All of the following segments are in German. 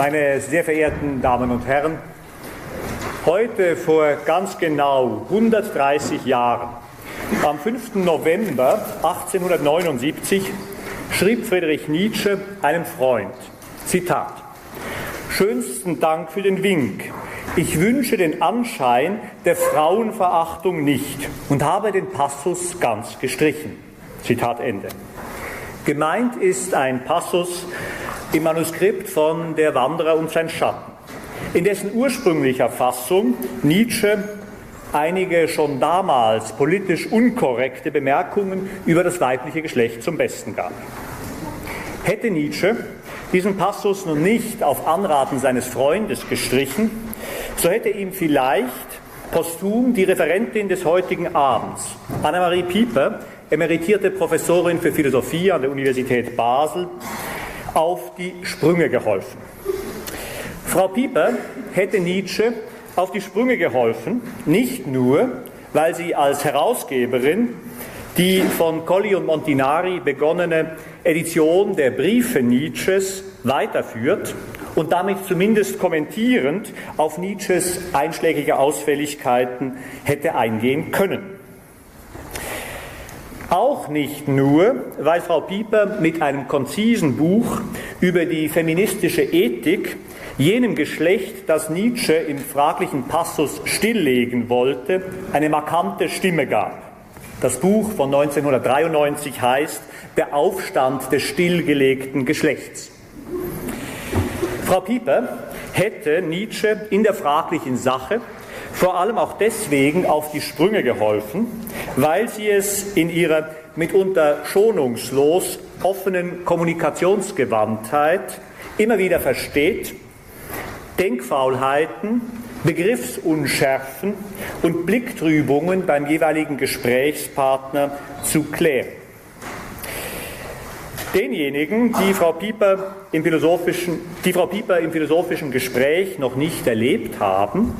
Meine sehr verehrten Damen und Herren, heute vor ganz genau 130 Jahren, am 5. November 1879, schrieb Friedrich Nietzsche einem Freund, Zitat, Schönsten Dank für den Wink. Ich wünsche den Anschein der Frauenverachtung nicht und habe den Passus ganz gestrichen. Zitat Ende. Gemeint ist ein Passus im Manuskript von Der Wanderer und sein Schatten, in dessen ursprünglicher Fassung Nietzsche einige schon damals politisch unkorrekte Bemerkungen über das weibliche Geschlecht zum Besten gab. Hätte Nietzsche diesen Passus nun nicht auf Anraten seines Freundes gestrichen, so hätte ihm vielleicht posthum die Referentin des heutigen Abends, Annemarie Pieper, emeritierte Professorin für Philosophie an der Universität Basel, auf die Sprünge geholfen. Frau Pieper hätte Nietzsche auf die Sprünge geholfen, nicht nur, weil sie als Herausgeberin die von Colli und Montinari begonnene Edition der Briefe Nietzsches weiterführt und damit zumindest kommentierend auf Nietzsches einschlägige Ausfälligkeiten hätte eingehen können. Auch nicht nur, weil Frau Pieper mit einem konzisen Buch über die feministische Ethik jenem Geschlecht, das Nietzsche im fraglichen Passus stilllegen wollte, eine markante Stimme gab. Das Buch von 1993 heißt Der Aufstand des stillgelegten Geschlechts. Frau Pieper hätte Nietzsche in der fraglichen Sache vor allem auch deswegen auf die Sprünge geholfen, weil sie es in ihrer mitunter schonungslos offenen Kommunikationsgewandtheit immer wieder versteht, Denkfaulheiten, Begriffsunschärfen und Blicktrübungen beim jeweiligen Gesprächspartner zu klären. Denjenigen, die Frau Pieper im philosophischen, die Frau Pieper im philosophischen Gespräch noch nicht erlebt haben,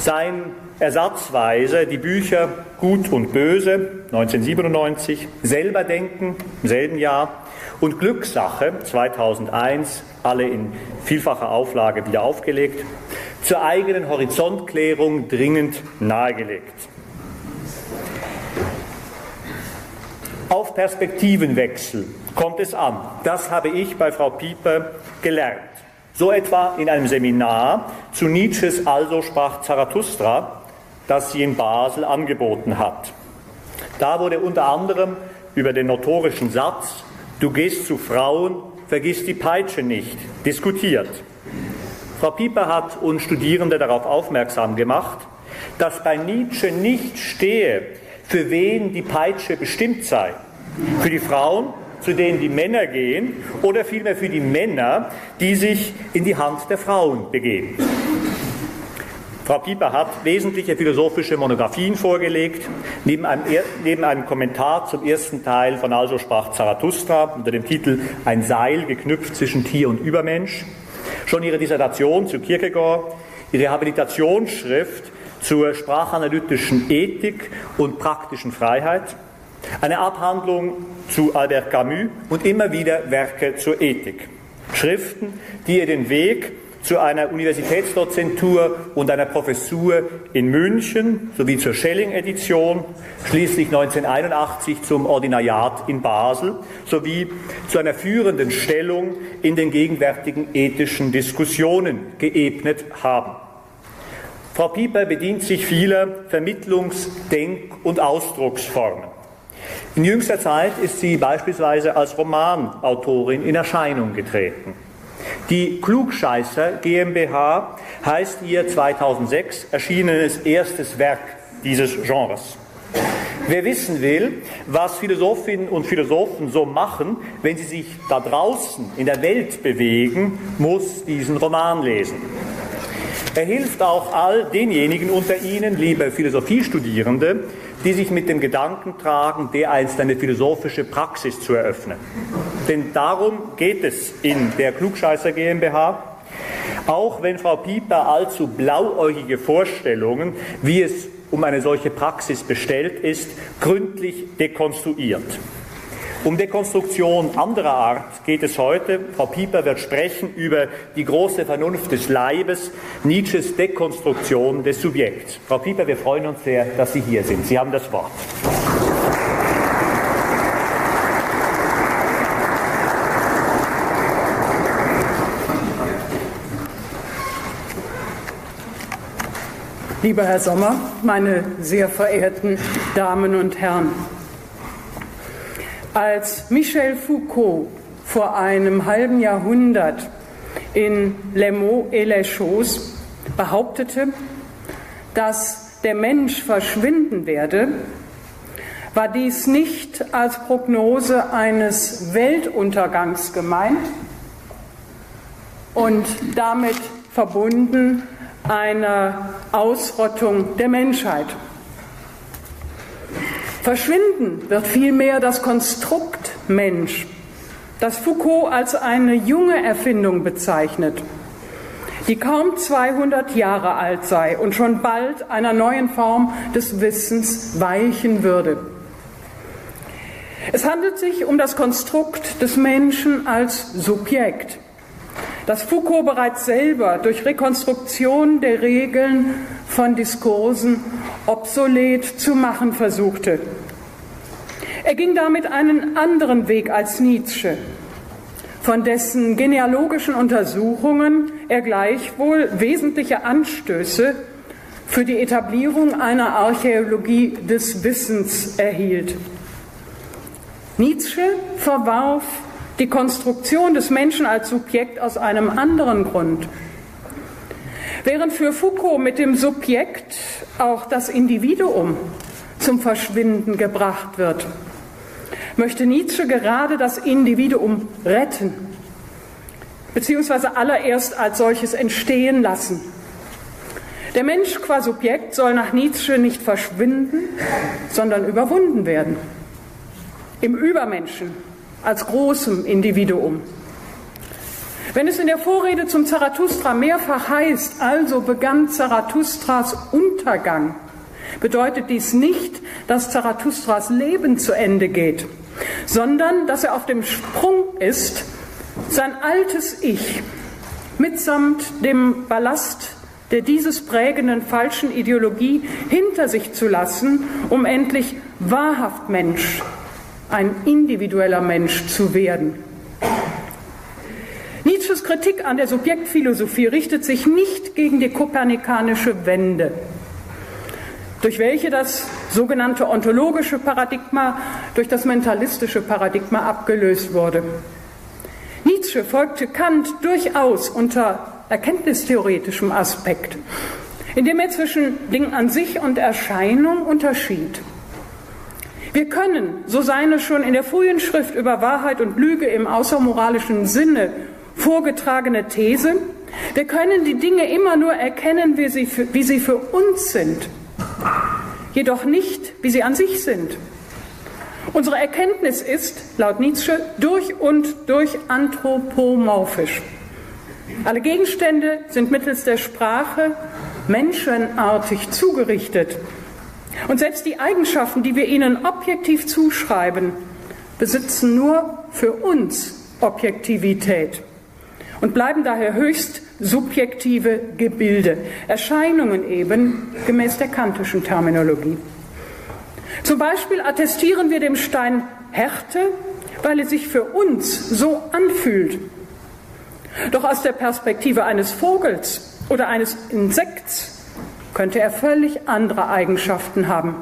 seien ersatzweise die Bücher Gut und Böse 1997, Selber Denken im selben Jahr und Glückssache 2001, alle in vielfacher Auflage wieder aufgelegt, zur eigenen Horizontklärung dringend nahegelegt. Auf Perspektivenwechsel kommt es an. Das habe ich bei Frau Pieper gelernt. So etwa in einem Seminar zu Nietzsches Also sprach Zarathustra, das sie in Basel angeboten hat. Da wurde unter anderem über den notorischen Satz, du gehst zu Frauen, vergiss die Peitsche nicht, diskutiert. Frau Pieper hat uns Studierende darauf aufmerksam gemacht, dass bei Nietzsche nicht stehe, für wen die Peitsche bestimmt sei. Für die Frauen zu denen die Männer gehen, oder vielmehr für die Männer, die sich in die Hand der Frauen begeben. Frau Pieper hat wesentliche philosophische Monographien vorgelegt, neben einem, neben einem, Kommentar zum ersten Teil von Also sprach Zarathustra unter dem Titel Ein Seil geknüpft zwischen Tier und Übermensch, schon ihre Dissertation zu Kierkegaard, ihre Habilitationsschrift zur sprachanalytischen Ethik und praktischen Freiheit, eine Abhandlung zu Albert Camus und immer wieder Werke zur Ethik. Schriften, die ihr den Weg zu einer Universitätsdozentur und einer Professur in München sowie zur Schelling-Edition, schließlich 1981 zum Ordinariat in Basel sowie zu einer führenden Stellung in den gegenwärtigen ethischen Diskussionen geebnet haben. Frau Pieper bedient sich vieler Vermittlungs-, Denk- und Ausdrucksformen. In jüngster Zeit ist sie beispielsweise als Romanautorin in Erscheinung getreten. Die Klugscheißer GmbH heißt ihr 2006 erschienenes erstes Werk dieses Genres. Wer wissen will, was Philosophinnen und Philosophen so machen, wenn sie sich da draußen in der Welt bewegen, muss diesen Roman lesen. Er hilft auch all denjenigen unter Ihnen, liebe Philosophiestudierende, die sich mit dem Gedanken tragen, dereinst eine philosophische Praxis zu eröffnen. Denn darum geht es in der Klugscheißer GmbH, auch wenn Frau Pieper allzu blauäugige Vorstellungen, wie es um eine solche Praxis bestellt ist, gründlich dekonstruiert. Um Dekonstruktion anderer Art geht es heute. Frau Pieper wird sprechen über die große Vernunft des Leibes, Nietzsches Dekonstruktion des Subjekts. Frau Pieper, wir freuen uns sehr, dass Sie hier sind. Sie haben das Wort. Lieber Herr Sommer, meine sehr verehrten Damen und Herren, als Michel Foucault vor einem halben Jahrhundert in Les mots et les choses behauptete, dass der Mensch verschwinden werde, war dies nicht als Prognose eines Weltuntergangs gemeint und damit verbunden einer Ausrottung der Menschheit. Verschwinden wird vielmehr das Konstrukt Mensch, das Foucault als eine junge Erfindung bezeichnet, die kaum 200 Jahre alt sei und schon bald einer neuen Form des Wissens weichen würde. Es handelt sich um das Konstrukt des Menschen als Subjekt, das Foucault bereits selber durch Rekonstruktion der Regeln von Diskursen obsolet zu machen versuchte. Er ging damit einen anderen Weg als Nietzsche, von dessen genealogischen Untersuchungen er gleichwohl wesentliche Anstöße für die Etablierung einer Archäologie des Wissens erhielt. Nietzsche verwarf die Konstruktion des Menschen als Subjekt aus einem anderen Grund. Während für Foucault mit dem Subjekt auch das Individuum zum Verschwinden gebracht wird, möchte Nietzsche gerade das Individuum retten, beziehungsweise allererst als solches entstehen lassen. Der Mensch qua Subjekt soll nach Nietzsche nicht verschwinden, sondern überwunden werden. Im Übermenschen als großem Individuum. Wenn es in der Vorrede zum Zarathustra mehrfach heißt, also begann Zarathustras Untergang, bedeutet dies nicht, dass Zarathustras Leben zu Ende geht, sondern dass er auf dem Sprung ist, sein altes Ich mitsamt dem Ballast der dieses prägenden falschen Ideologie hinter sich zu lassen, um endlich wahrhaft Mensch ein individueller Mensch zu werden. Nietzsches Kritik an der Subjektphilosophie richtet sich nicht gegen die kopernikanische Wende, durch welche das sogenannte ontologische Paradigma durch das mentalistische Paradigma abgelöst wurde. Nietzsche folgte Kant durchaus unter erkenntnistheoretischem Aspekt, indem er zwischen Ding an sich und Erscheinung unterschied. Wir können, so seine schon in der frühen Schrift über Wahrheit und Lüge im außermoralischen Sinne vorgetragene These, wir können die Dinge immer nur erkennen, wie sie für, wie sie für uns sind, jedoch nicht, wie sie an sich sind. Unsere Erkenntnis ist, laut Nietzsche, durch und durch anthropomorphisch. Alle Gegenstände sind mittels der Sprache menschenartig zugerichtet und selbst die Eigenschaften, die wir ihnen objektiv zuschreiben, besitzen nur für uns Objektivität und bleiben daher höchst subjektive Gebilde, Erscheinungen eben gemäß der kantischen Terminologie. Zum Beispiel attestieren wir dem Stein Härte, weil er sich für uns so anfühlt. Doch aus der Perspektive eines Vogels oder eines Insekts könnte er völlig andere Eigenschaften haben.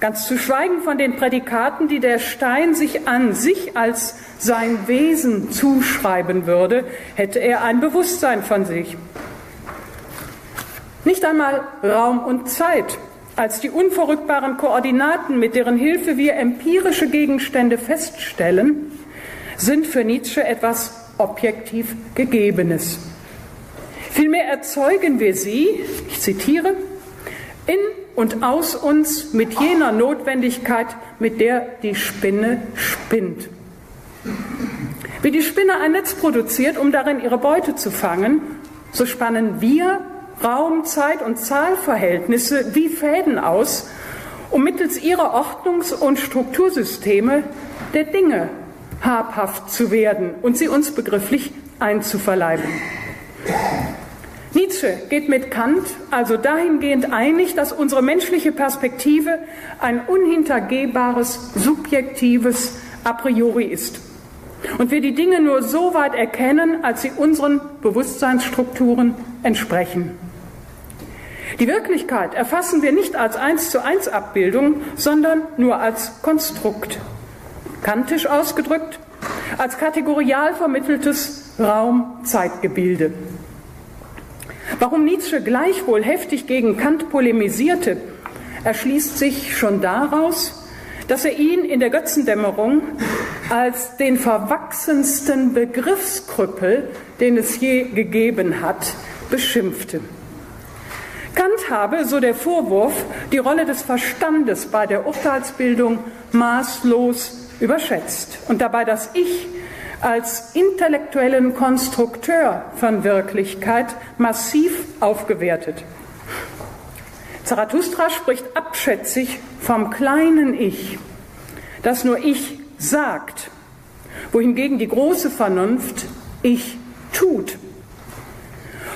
Ganz zu schweigen von den Prädikaten, die der Stein sich an sich als sein Wesen zuschreiben würde, hätte er ein Bewusstsein von sich. Nicht einmal Raum und Zeit als die unverrückbaren Koordinaten, mit deren Hilfe wir empirische Gegenstände feststellen, sind für Nietzsche etwas objektiv Gegebenes. Vielmehr erzeugen wir sie, ich zitiere, in und aus uns mit jener Notwendigkeit, mit der die Spinne spinnt. Wie die Spinne ein Netz produziert, um darin ihre Beute zu fangen, so spannen wir Raum, Zeit und Zahlverhältnisse wie Fäden aus, um mittels ihrer Ordnungs- und Struktursysteme der Dinge habhaft zu werden und sie uns begrifflich einzuverleiben. Nietzsche geht mit Kant also dahingehend einig, dass unsere menschliche Perspektive ein unhintergehbares, subjektives A priori ist. Und wir die Dinge nur so weit erkennen, als sie unseren Bewusstseinsstrukturen entsprechen. Die Wirklichkeit erfassen wir nicht als eins zu eins Abbildung, sondern nur als Konstrukt. Kantisch ausgedrückt, als kategorial vermitteltes Raum-Zeitgebilde. Warum Nietzsche gleichwohl heftig gegen Kant polemisierte, erschließt sich schon daraus, dass er ihn in der Götzendämmerung als den verwachsensten Begriffskrüppel, den es je gegeben hat, beschimpfte. Kant habe, so der Vorwurf, die Rolle des Verstandes bei der Urteilsbildung maßlos überschätzt und dabei das Ich als intellektuellen Konstrukteur von Wirklichkeit massiv aufgewertet. Zarathustra spricht abschätzig vom kleinen Ich, das nur Ich sagt, wohingegen die große Vernunft Ich tut.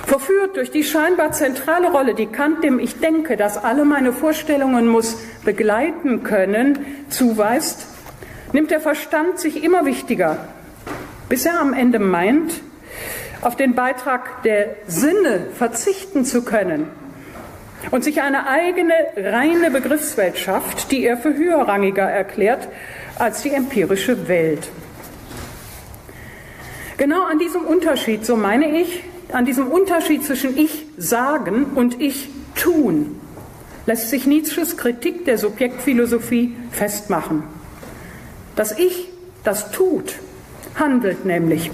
Verführt durch die scheinbar zentrale Rolle, die Kant dem Ich denke, dass alle meine Vorstellungen muss begleiten können, zuweist, nimmt der Verstand sich immer wichtiger bis er am Ende meint, auf den Beitrag der Sinne verzichten zu können und sich eine eigene reine Begriffswelt schafft, die er für höherrangiger erklärt als die empirische Welt. Genau an diesem Unterschied, so meine ich, an diesem Unterschied zwischen Ich sagen und Ich tun, lässt sich Nietzsches Kritik der Subjektphilosophie festmachen. Das Ich, das tut, handelt nämlich.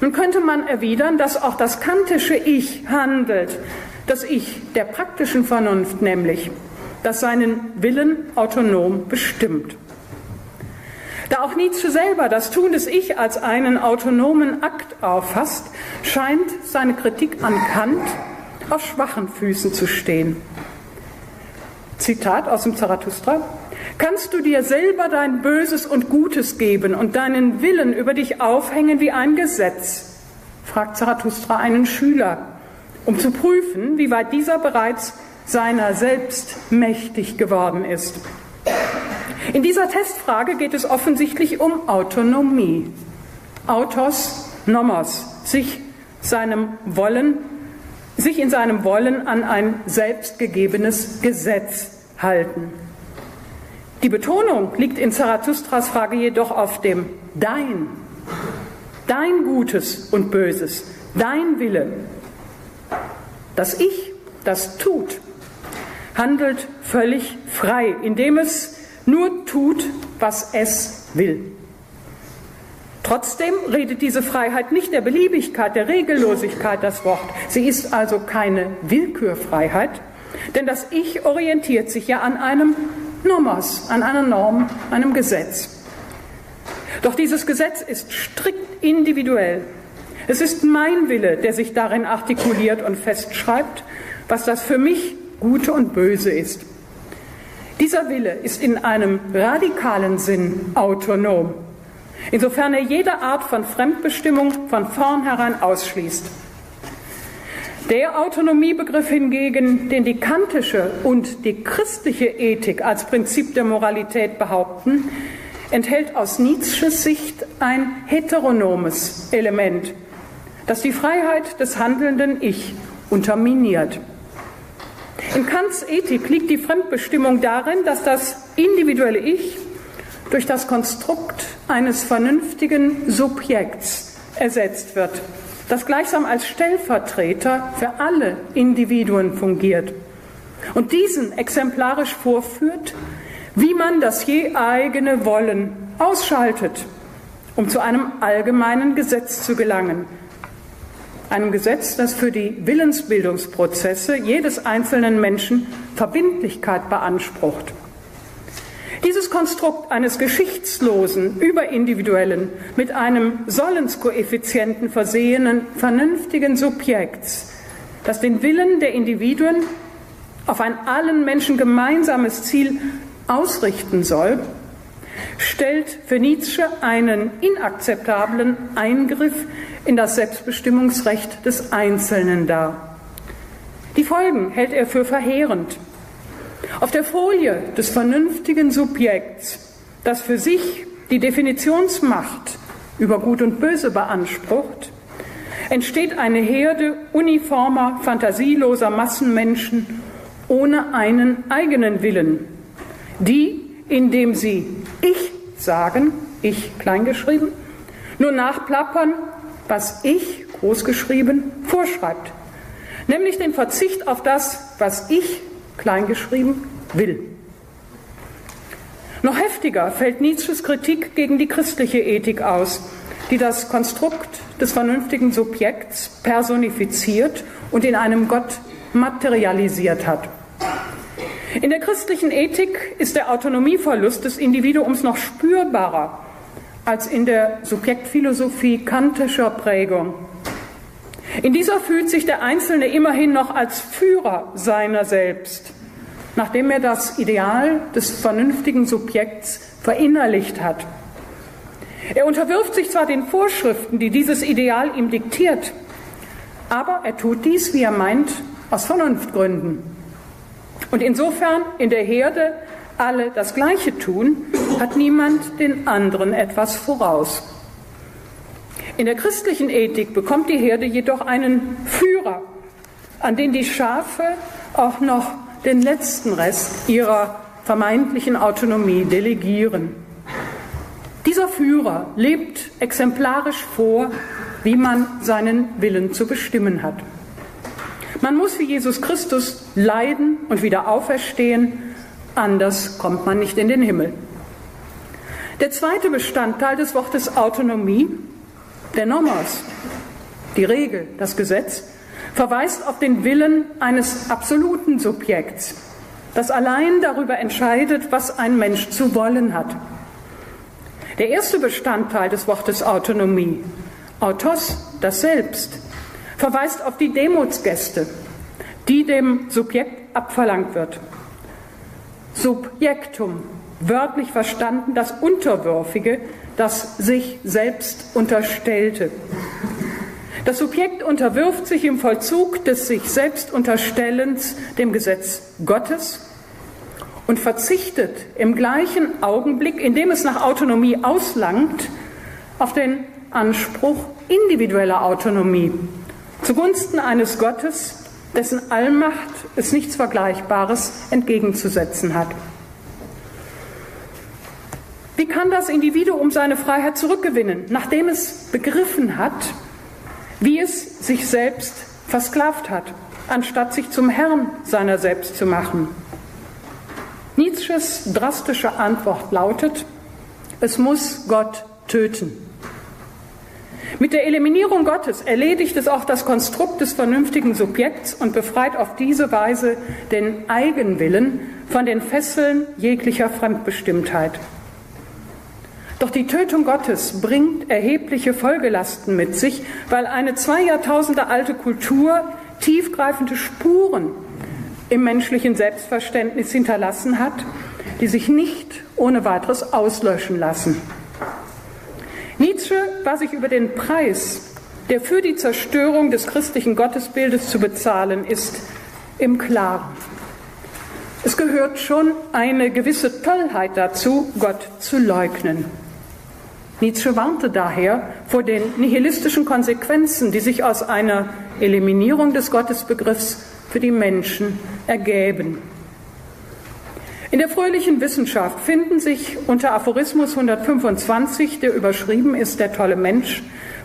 Nun könnte man erwidern, dass auch das kantische Ich handelt, das Ich der praktischen Vernunft nämlich, das seinen Willen autonom bestimmt. Da auch Nietzsche selber das Tun des Ich als einen autonomen Akt auffasst, scheint seine Kritik an Kant auf schwachen Füßen zu stehen. Zitat aus dem Zarathustra. Kannst du dir selber dein Böses und Gutes geben und deinen Willen über dich aufhängen wie ein Gesetz? fragt Zarathustra einen Schüler, um zu prüfen, wie weit dieser bereits seiner selbst mächtig geworden ist. In dieser Testfrage geht es offensichtlich um Autonomie. Autos, nomos, sich seinem Wollen, sich in seinem Wollen an ein selbstgegebenes Gesetz halten. Die Betonung liegt in Zarathustras Frage jedoch auf dem Dein. Dein Gutes und Böses, dein Wille. Das Ich, das tut, handelt völlig frei, indem es nur tut, was es will. Trotzdem redet diese Freiheit nicht der Beliebigkeit, der Regellosigkeit das Wort. Sie ist also keine Willkürfreiheit, denn das Ich orientiert sich ja an einem Nomos, an einer Norm, einem Gesetz. Doch dieses Gesetz ist strikt individuell. Es ist mein Wille, der sich darin artikuliert und festschreibt, was das für mich Gute und Böse ist. Dieser Wille ist in einem radikalen Sinn autonom, insofern er jede Art von Fremdbestimmung von vornherein ausschließt. Der Autonomiebegriff hingegen, den die kantische und die christliche Ethik als Prinzip der Moralität behaupten, enthält aus Nietzsches Sicht ein heteronomes Element, das die Freiheit des handelnden Ich unterminiert. In Kants Ethik liegt die Fremdbestimmung darin, dass das individuelle Ich durch das Konstrukt eines vernünftigen Subjekts ersetzt wird das gleichsam als Stellvertreter für alle Individuen fungiert und diesen exemplarisch vorführt, wie man das je eigene Wollen ausschaltet, um zu einem allgemeinen Gesetz zu gelangen. Einem Gesetz, das für die Willensbildungsprozesse jedes einzelnen Menschen Verbindlichkeit beansprucht. Dieses Konstrukt eines geschichtslosen, überindividuellen, mit einem Sollenskoeffizienten versehenen, vernünftigen Subjekts, das den Willen der Individuen auf ein allen Menschen gemeinsames Ziel ausrichten soll, stellt für Nietzsche einen inakzeptablen Eingriff in das Selbstbestimmungsrecht des Einzelnen dar. Die Folgen hält er für verheerend. Auf der Folie des vernünftigen Subjekts, das für sich die Definitionsmacht über Gut und Böse beansprucht, entsteht eine Herde uniformer, fantasieloser Massenmenschen ohne einen eigenen Willen, die, indem sie Ich sagen, ich kleingeschrieben, nur nachplappern, was ich großgeschrieben vorschreibt, nämlich den Verzicht auf das, was ich kleingeschrieben will. Noch heftiger fällt Nietzsches Kritik gegen die christliche Ethik aus, die das Konstrukt des vernünftigen Subjekts personifiziert und in einem Gott materialisiert hat. In der christlichen Ethik ist der Autonomieverlust des Individuums noch spürbarer als in der Subjektphilosophie kantischer Prägung. In dieser fühlt sich der Einzelne immerhin noch als Führer seiner selbst, nachdem er das Ideal des vernünftigen Subjekts verinnerlicht hat. Er unterwirft sich zwar den Vorschriften, die dieses Ideal ihm diktiert, aber er tut dies, wie er meint, aus Vernunftgründen. Und insofern in der Herde alle das Gleiche tun, hat niemand den anderen etwas voraus. In der christlichen Ethik bekommt die Herde jedoch einen Führer, an den die Schafe auch noch den letzten Rest ihrer vermeintlichen Autonomie delegieren. Dieser Führer lebt exemplarisch vor, wie man seinen Willen zu bestimmen hat. Man muss wie Jesus Christus leiden und wieder auferstehen, anders kommt man nicht in den Himmel. Der zweite Bestandteil des Wortes Autonomie, der Nomos, die Regel, das Gesetz, verweist auf den Willen eines absoluten Subjekts, das allein darüber entscheidet, was ein Mensch zu wollen hat. Der erste Bestandteil des Wortes Autonomie, Autos, das Selbst, verweist auf die Demutsgäste, die dem Subjekt abverlangt wird. Subjektum, wörtlich verstanden das Unterwürfige, das sich selbst unterstellte. Das Subjekt unterwirft sich im Vollzug des sich selbst Unterstellens dem Gesetz Gottes und verzichtet im gleichen Augenblick, in dem es nach Autonomie auslangt, auf den Anspruch individueller Autonomie zugunsten eines Gottes, dessen Allmacht es nichts Vergleichbares entgegenzusetzen hat. Wie kann das Individuum seine Freiheit zurückgewinnen, nachdem es begriffen hat, wie es sich selbst versklavt hat, anstatt sich zum Herrn seiner selbst zu machen? Nietzsches drastische Antwort lautet, es muss Gott töten. Mit der Eliminierung Gottes erledigt es auch das Konstrukt des vernünftigen Subjekts und befreit auf diese Weise den Eigenwillen von den Fesseln jeglicher Fremdbestimmtheit. Doch die Tötung Gottes bringt erhebliche Folgelasten mit sich, weil eine zwei Jahrtausende alte Kultur tiefgreifende Spuren im menschlichen Selbstverständnis hinterlassen hat, die sich nicht ohne weiteres auslöschen lassen. Nietzsche war sich über den Preis, der für die Zerstörung des christlichen Gottesbildes zu bezahlen ist, im Klaren. Es gehört schon eine gewisse Tollheit dazu, Gott zu leugnen. Nietzsche warnte daher vor den nihilistischen Konsequenzen, die sich aus einer Eliminierung des Gottesbegriffs für die Menschen ergäben. In der fröhlichen Wissenschaft finden sich unter Aphorismus 125, der überschrieben ist, der tolle Mensch,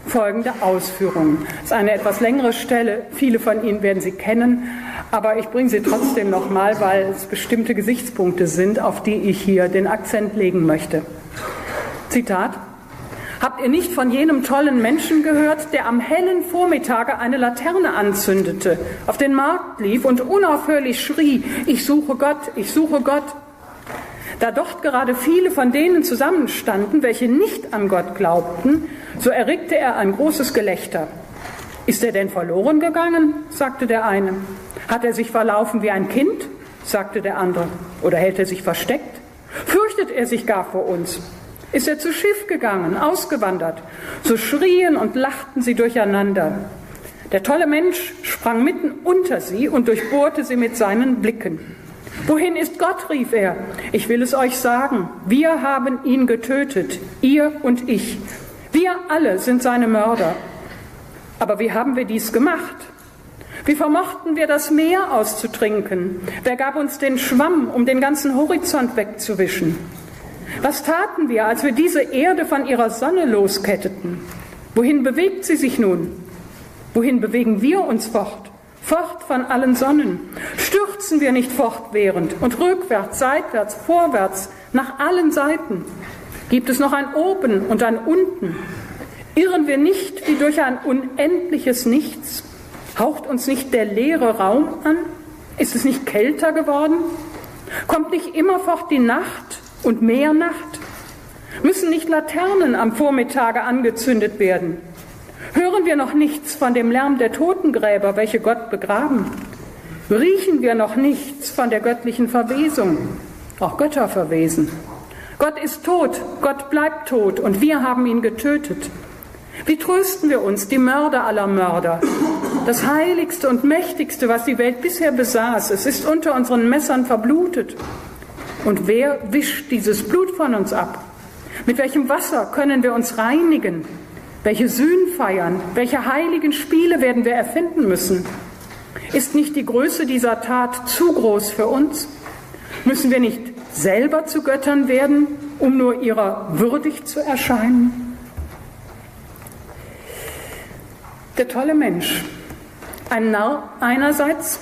folgende Ausführungen. Das ist eine etwas längere Stelle, viele von Ihnen werden sie kennen, aber ich bringe sie trotzdem nochmal, weil es bestimmte Gesichtspunkte sind, auf die ich hier den Akzent legen möchte. Zitat. Habt ihr nicht von jenem tollen Menschen gehört, der am hellen Vormittage eine Laterne anzündete, auf den Markt lief und unaufhörlich schrie, ich suche Gott, ich suche Gott. Da dort gerade viele von denen zusammenstanden, welche nicht an Gott glaubten, so erregte er ein großes Gelächter. Ist er denn verloren gegangen? sagte der eine. Hat er sich verlaufen wie ein Kind? sagte der andere. Oder hält er sich versteckt? fürchtet er sich gar vor uns? Ist er zu Schiff gegangen, ausgewandert? So schrien und lachten sie durcheinander. Der tolle Mensch sprang mitten unter sie und durchbohrte sie mit seinen Blicken. Wohin ist Gott? rief er. Ich will es euch sagen. Wir haben ihn getötet, ihr und ich. Wir alle sind seine Mörder. Aber wie haben wir dies gemacht? Wie vermochten wir das Meer auszutrinken? Wer gab uns den Schwamm, um den ganzen Horizont wegzuwischen? Was taten wir, als wir diese Erde von ihrer Sonne losketteten? Wohin bewegt sie sich nun? Wohin bewegen wir uns fort? Fort von allen Sonnen. Stürzen wir nicht fortwährend und rückwärts, seitwärts, vorwärts, nach allen Seiten? Gibt es noch ein Oben und ein Unten? Irren wir nicht wie durch ein unendliches Nichts? Haucht uns nicht der leere Raum an? Ist es nicht kälter geworden? Kommt nicht immerfort die Nacht und mehr Nacht? Müssen nicht Laternen am Vormittage angezündet werden? Hören wir noch nichts von dem Lärm der Totengräber, welche Gott begraben? Riechen wir noch nichts von der göttlichen Verwesung? Auch Götter verwesen. Gott ist tot, Gott bleibt tot und wir haben ihn getötet. Wie trösten wir uns, die Mörder aller Mörder? Das heiligste und mächtigste, was die Welt bisher besaß, es ist unter unseren Messern verblutet. Und wer wischt dieses Blut von uns ab? Mit welchem Wasser können wir uns reinigen? Welche Sühnen feiern? Welche heiligen Spiele werden wir erfinden müssen? Ist nicht die Größe dieser Tat zu groß für uns? Müssen wir nicht selber zu Göttern werden, um nur ihrer würdig zu erscheinen? Der tolle Mensch. Ein Narr einerseits,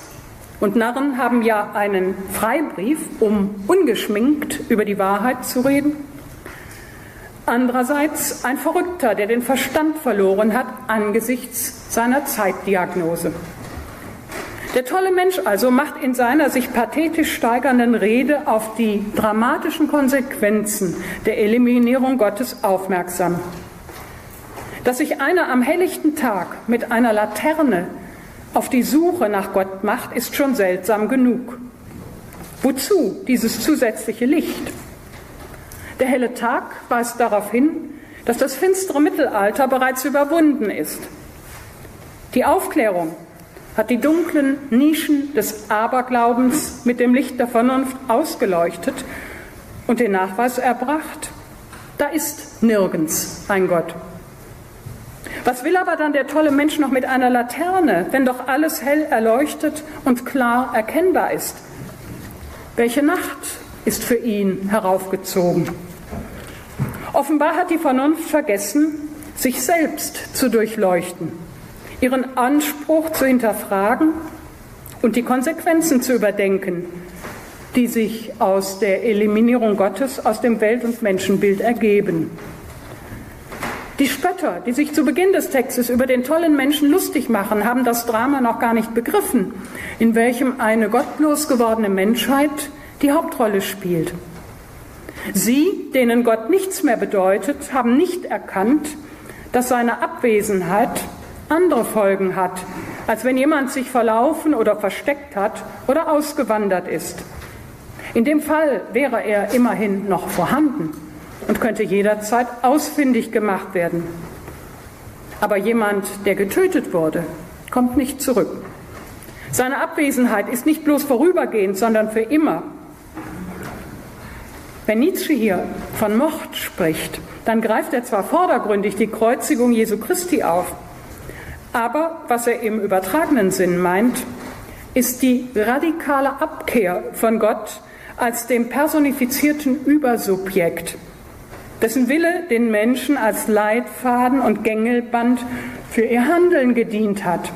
und Narren haben ja einen Freibrief, um ungeschminkt über die Wahrheit zu reden. Andererseits ein Verrückter, der den Verstand verloren hat angesichts seiner Zeitdiagnose. Der tolle Mensch also macht in seiner sich pathetisch steigernden Rede auf die dramatischen Konsequenzen der Eliminierung Gottes aufmerksam. Dass sich einer am helllichten Tag mit einer Laterne auf die Suche nach Gott macht, ist schon seltsam genug. Wozu dieses zusätzliche Licht? Der helle Tag weist darauf hin, dass das finstere Mittelalter bereits überwunden ist. Die Aufklärung hat die dunklen Nischen des Aberglaubens mit dem Licht der Vernunft ausgeleuchtet und den Nachweis erbracht, da ist nirgends ein Gott. Was will aber dann der tolle Mensch noch mit einer Laterne, wenn doch alles hell erleuchtet und klar erkennbar ist? Welche Nacht ist für ihn heraufgezogen? Offenbar hat die Vernunft vergessen, sich selbst zu durchleuchten, ihren Anspruch zu hinterfragen und die Konsequenzen zu überdenken, die sich aus der Eliminierung Gottes aus dem Welt- und Menschenbild ergeben. Die Spötter, die sich zu Beginn des Textes über den tollen Menschen lustig machen, haben das Drama noch gar nicht begriffen, in welchem eine gottlos gewordene Menschheit die Hauptrolle spielt. Sie, denen Gott nichts mehr bedeutet, haben nicht erkannt, dass seine Abwesenheit andere Folgen hat, als wenn jemand sich verlaufen oder versteckt hat oder ausgewandert ist. In dem Fall wäre er immerhin noch vorhanden und könnte jederzeit ausfindig gemacht werden. Aber jemand, der getötet wurde, kommt nicht zurück. Seine Abwesenheit ist nicht bloß vorübergehend, sondern für immer. Wenn Nietzsche hier von Mord spricht, dann greift er zwar vordergründig die Kreuzigung Jesu Christi auf, aber was er im übertragenen Sinn meint, ist die radikale Abkehr von Gott als dem personifizierten Übersubjekt, dessen Wille den Menschen als Leitfaden und Gängelband für ihr Handeln gedient hat.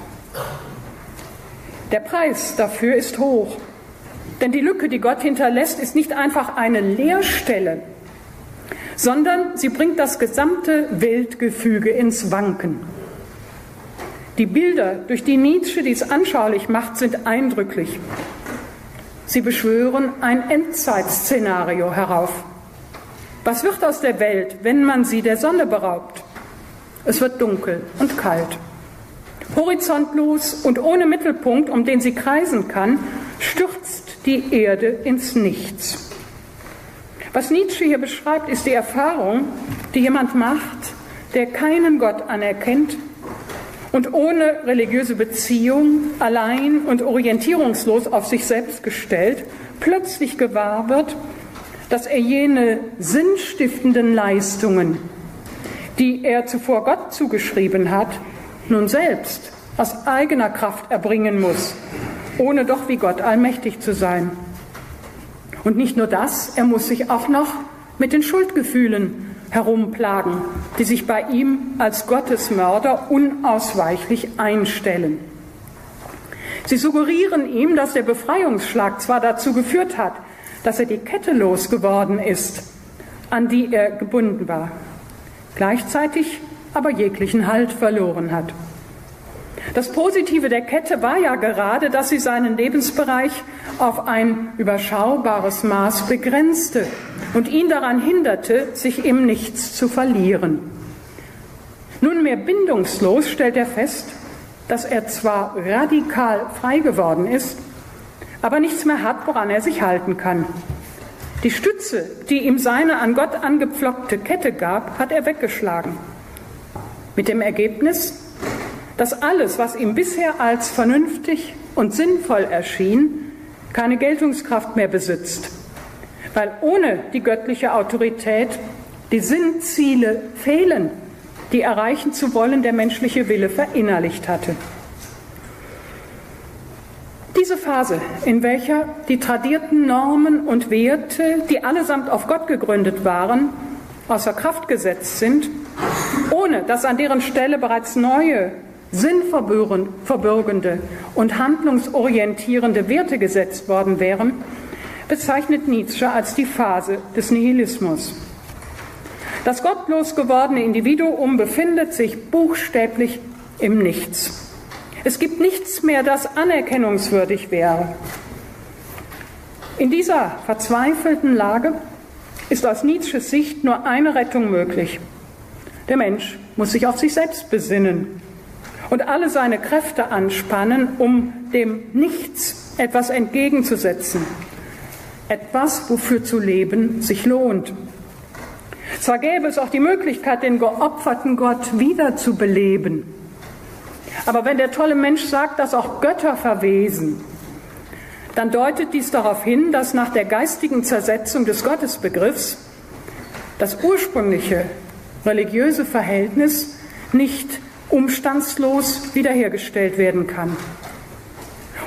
Der Preis dafür ist hoch, denn die Lücke, die Gott hinterlässt, ist nicht einfach eine Leerstelle, sondern sie bringt das gesamte Weltgefüge ins Wanken. Die Bilder, durch die Nietzsche dies anschaulich macht, sind eindrücklich. Sie beschwören ein Endzeitszenario herauf. Was wird aus der Welt, wenn man sie der Sonne beraubt? Es wird dunkel und kalt. Horizontlos und ohne Mittelpunkt, um den sie kreisen kann, stürzt die Erde ins Nichts. Was Nietzsche hier beschreibt, ist die Erfahrung, die jemand macht, der keinen Gott anerkennt und ohne religiöse Beziehung, allein und orientierungslos auf sich selbst gestellt, plötzlich gewahr wird, dass er jene sinnstiftenden Leistungen, die er zuvor Gott zugeschrieben hat, nun selbst aus eigener Kraft erbringen muss, ohne doch wie Gott allmächtig zu sein. Und nicht nur das, er muss sich auch noch mit den Schuldgefühlen herumplagen, die sich bei ihm als Gottesmörder unausweichlich einstellen. Sie suggerieren ihm, dass der Befreiungsschlag zwar dazu geführt hat, dass er die Kette losgeworden ist, an die er gebunden war, gleichzeitig aber jeglichen Halt verloren hat. Das Positive der Kette war ja gerade, dass sie seinen Lebensbereich auf ein überschaubares Maß begrenzte und ihn daran hinderte, sich im Nichts zu verlieren. Nunmehr bindungslos stellt er fest, dass er zwar radikal frei geworden ist, aber nichts mehr hat, woran er sich halten kann. Die Stütze, die ihm seine an Gott angepflockte Kette gab, hat er weggeschlagen. Mit dem Ergebnis, dass alles, was ihm bisher als vernünftig und sinnvoll erschien, keine Geltungskraft mehr besitzt, weil ohne die göttliche Autorität die Sinnziele fehlen, die erreichen zu wollen der menschliche Wille verinnerlicht hatte. Diese Phase, in welcher die tradierten Normen und Werte, die allesamt auf Gott gegründet waren, außer Kraft gesetzt sind, ohne dass an deren Stelle bereits neue, sinnverbürgende und handlungsorientierende Werte gesetzt worden wären, bezeichnet Nietzsche als die Phase des Nihilismus. Das gottlos gewordene Individuum befindet sich buchstäblich im Nichts. Es gibt nichts mehr, das anerkennungswürdig wäre. In dieser verzweifelten Lage ist aus Nietzsches Sicht nur eine Rettung möglich. Der Mensch muss sich auf sich selbst besinnen und alle seine Kräfte anspannen, um dem Nichts etwas entgegenzusetzen. Etwas, wofür zu leben sich lohnt. Zwar gäbe es auch die Möglichkeit, den geopferten Gott wiederzubeleben. Aber wenn der tolle Mensch sagt, dass auch Götter verwesen, dann deutet dies darauf hin, dass nach der geistigen Zersetzung des Gottesbegriffs das ursprüngliche religiöse Verhältnis nicht umstandslos wiederhergestellt werden kann.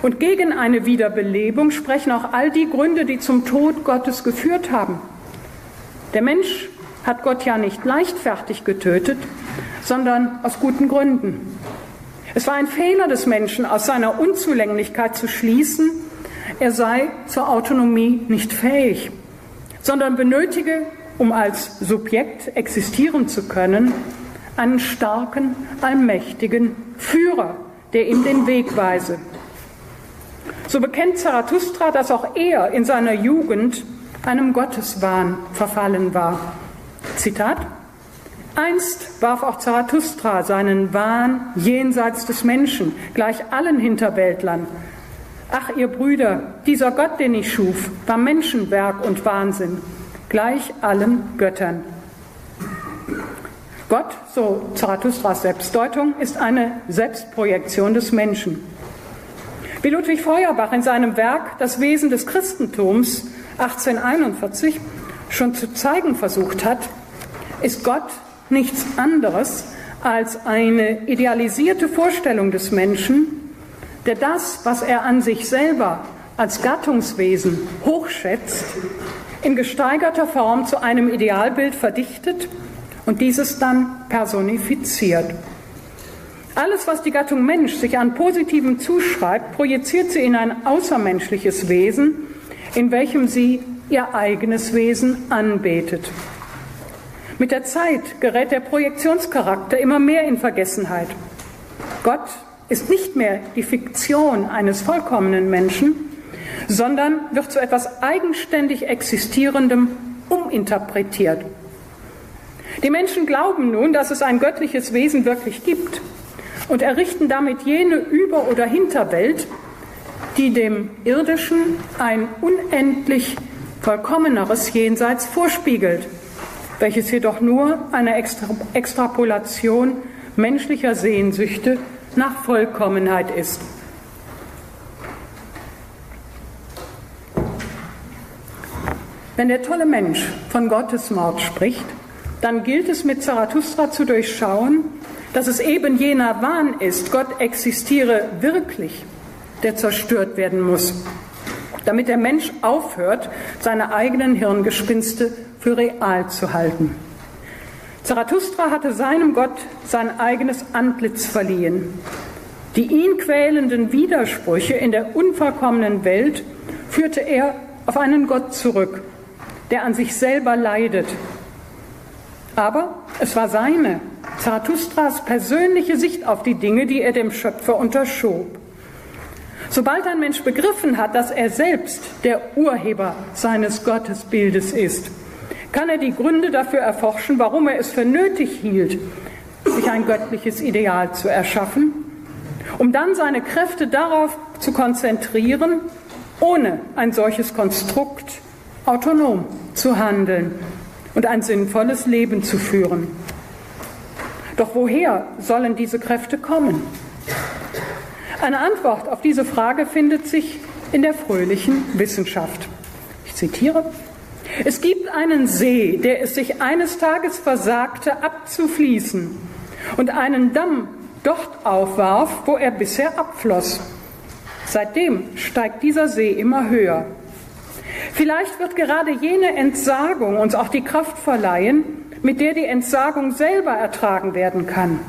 Und gegen eine Wiederbelebung sprechen auch all die Gründe, die zum Tod Gottes geführt haben. Der Mensch hat Gott ja nicht leichtfertig getötet, sondern aus guten Gründen. Es war ein Fehler des Menschen, aus seiner Unzulänglichkeit zu schließen, er sei zur Autonomie nicht fähig, sondern benötige, um als Subjekt existieren zu können, einen starken, allmächtigen Führer, der ihm den Weg weise. So bekennt Zarathustra, dass auch er in seiner Jugend einem Gotteswahn verfallen war. Zitat Einst warf auch Zarathustra seinen Wahn jenseits des Menschen, gleich allen Hinterwäldlern. Ach, ihr Brüder, dieser Gott, den ich schuf, war Menschenwerk und Wahnsinn, gleich allen Göttern. Gott, so Zarathustras Selbstdeutung, ist eine Selbstprojektion des Menschen. Wie Ludwig Feuerbach in seinem Werk Das Wesen des Christentums 1841 schon zu zeigen versucht hat, ist Gott nichts anderes als eine idealisierte Vorstellung des Menschen, der das, was er an sich selber als Gattungswesen hochschätzt, in gesteigerter Form zu einem Idealbild verdichtet und dieses dann personifiziert. Alles, was die Gattung Mensch sich an Positivem zuschreibt, projiziert sie in ein außermenschliches Wesen, in welchem sie ihr eigenes Wesen anbetet. Mit der Zeit gerät der Projektionscharakter immer mehr in Vergessenheit. Gott ist nicht mehr die Fiktion eines vollkommenen Menschen, sondern wird zu etwas eigenständig Existierendem uminterpretiert. Die Menschen glauben nun, dass es ein göttliches Wesen wirklich gibt und errichten damit jene Über- oder Hinterwelt, die dem Irdischen ein unendlich vollkommeneres Jenseits vorspiegelt, welches jedoch nur eine Extra Extrapolation menschlicher Sehnsüchte nach Vollkommenheit ist. Wenn der tolle Mensch von Gottesmord spricht, dann gilt es mit Zarathustra zu durchschauen, dass es eben jener Wahn ist, Gott existiere wirklich, der zerstört werden muss, damit der Mensch aufhört, seine eigenen Hirngespinste für real zu halten. Zarathustra hatte seinem Gott sein eigenes Antlitz verliehen. Die ihn quälenden Widersprüche in der unvollkommenen Welt führte er auf einen Gott zurück, der an sich selber leidet. Aber es war seine, Zarathustras persönliche Sicht auf die Dinge, die er dem Schöpfer unterschob. Sobald ein Mensch begriffen hat, dass er selbst der Urheber seines Gottesbildes ist, kann er die Gründe dafür erforschen, warum er es für nötig hielt, sich ein göttliches Ideal zu erschaffen, um dann seine Kräfte darauf zu konzentrieren, ohne ein solches Konstrukt autonom zu handeln und ein sinnvolles Leben zu führen. Doch woher sollen diese Kräfte kommen? Eine Antwort auf diese Frage findet sich in der fröhlichen Wissenschaft. Ich zitiere, es gibt einen See, der es sich eines Tages versagte, abzufließen und einen Damm dort aufwarf, wo er bisher abfloss. Seitdem steigt dieser See immer höher. Vielleicht wird gerade jene Entsagung uns auch die Kraft verleihen, mit der die Entsagung selber ertragen werden kann.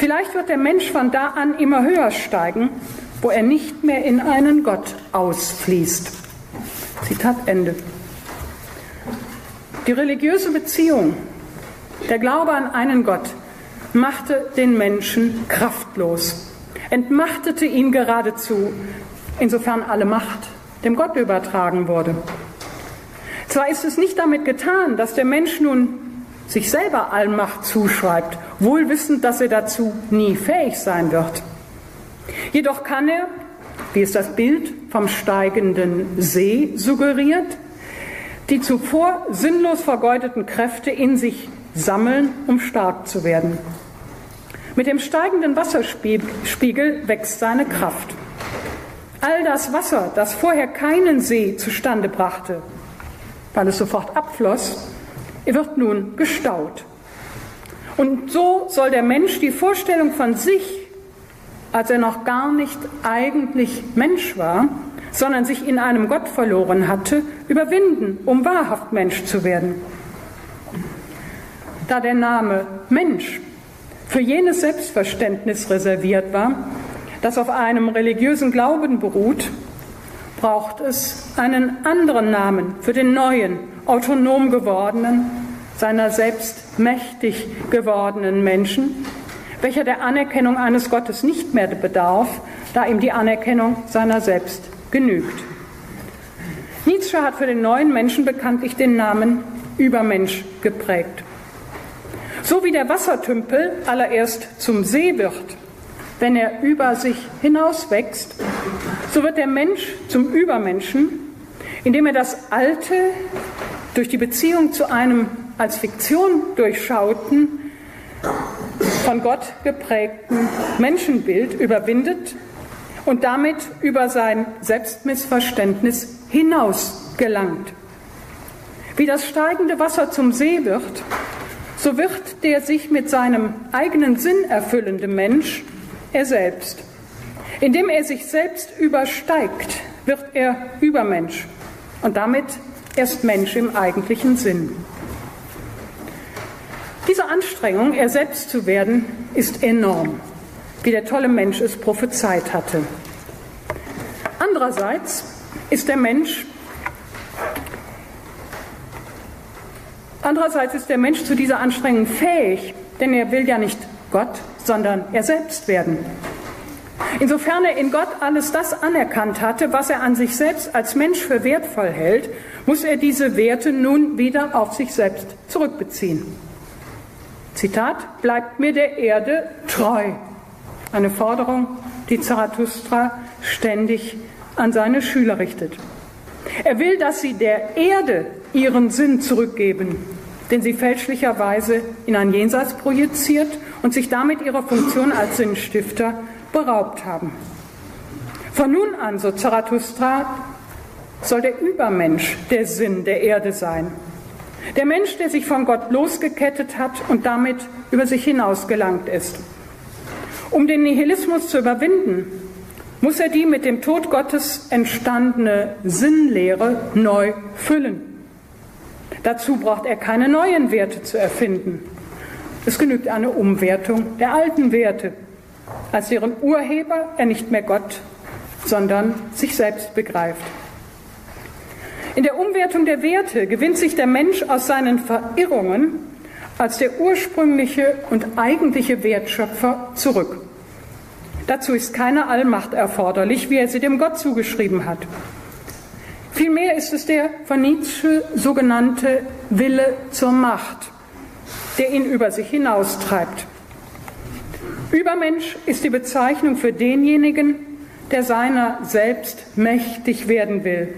Vielleicht wird der Mensch von da an immer höher steigen, wo er nicht mehr in einen Gott ausfließt. Zitat Ende. Die religiöse Beziehung, der Glaube an einen Gott, machte den Menschen kraftlos, entmachtete ihn geradezu, insofern alle Macht dem Gott übertragen wurde. Zwar ist es nicht damit getan, dass der Mensch nun sich selber Allmacht zuschreibt, wohl wissend, dass er dazu nie fähig sein wird. Jedoch kann er, wie es das Bild vom steigenden See suggeriert, die zuvor sinnlos vergeudeten Kräfte in sich sammeln, um stark zu werden. Mit dem steigenden Wasserspiegel wächst seine Kraft. All das Wasser, das vorher keinen See zustande brachte, weil es sofort abfloss, wird nun gestaut. Und so soll der Mensch die Vorstellung von sich, als er noch gar nicht eigentlich Mensch war, sondern sich in einem Gott verloren hatte, überwinden, um wahrhaft Mensch zu werden. Da der Name Mensch für jenes Selbstverständnis reserviert war, das auf einem religiösen Glauben beruht, braucht es einen anderen Namen für den neuen, autonom gewordenen, seiner selbst mächtig gewordenen Menschen, welcher der Anerkennung eines Gottes nicht mehr bedarf, da ihm die Anerkennung seiner selbst genügt. Nietzsche hat für den neuen Menschen bekanntlich den Namen Übermensch geprägt. So wie der Wassertümpel allererst zum See wird, wenn er über sich hinauswächst, so wird der Mensch zum Übermenschen, indem er das Alte durch die Beziehung zu einem als Fiktion durchschauten, von Gott geprägten Menschenbild überwindet und damit über sein Selbstmissverständnis hinaus gelangt. Wie das steigende Wasser zum See wird, so wird der sich mit seinem eigenen Sinn erfüllende Mensch er selbst. Indem er sich selbst übersteigt, wird er Übermensch und damit erst Mensch im eigentlichen Sinn. Diese Anstrengung, er selbst zu werden, ist enorm, wie der tolle Mensch es prophezeit hatte. Andererseits ist der Mensch Andererseits ist der Mensch zu dieser Anstrengung fähig, denn er will ja nicht Gott, sondern er selbst werden. Insofern er in Gott alles das anerkannt hatte, was er an sich selbst als Mensch für wertvoll hält, muss er diese Werte nun wieder auf sich selbst zurückbeziehen. Zitat, bleibt mir der Erde treu. Eine Forderung, die Zarathustra ständig an seine Schüler richtet. Er will, dass sie der Erde ihren Sinn zurückgeben, den sie fälschlicherweise in ein Jenseits projiziert und sich damit ihrer Funktion als Sinnstifter beraubt haben. Von nun an, so Zarathustra, soll der Übermensch der Sinn der Erde sein. Der Mensch, der sich von Gott losgekettet hat und damit über sich hinaus gelangt ist. Um den Nihilismus zu überwinden, muss er die mit dem Tod Gottes entstandene Sinnlehre neu füllen. Dazu braucht er keine neuen Werte zu erfinden. Es genügt eine Umwertung der alten Werte, als deren Urheber er nicht mehr Gott, sondern sich selbst begreift. In der Umwertung der Werte gewinnt sich der Mensch aus seinen Verirrungen als der ursprüngliche und eigentliche Wertschöpfer zurück. Dazu ist keine Allmacht erforderlich, wie er sie dem Gott zugeschrieben hat. Vielmehr ist es der von Nietzsche sogenannte Wille zur Macht, der ihn über sich hinaustreibt. Übermensch ist die Bezeichnung für denjenigen, der seiner selbst mächtig werden will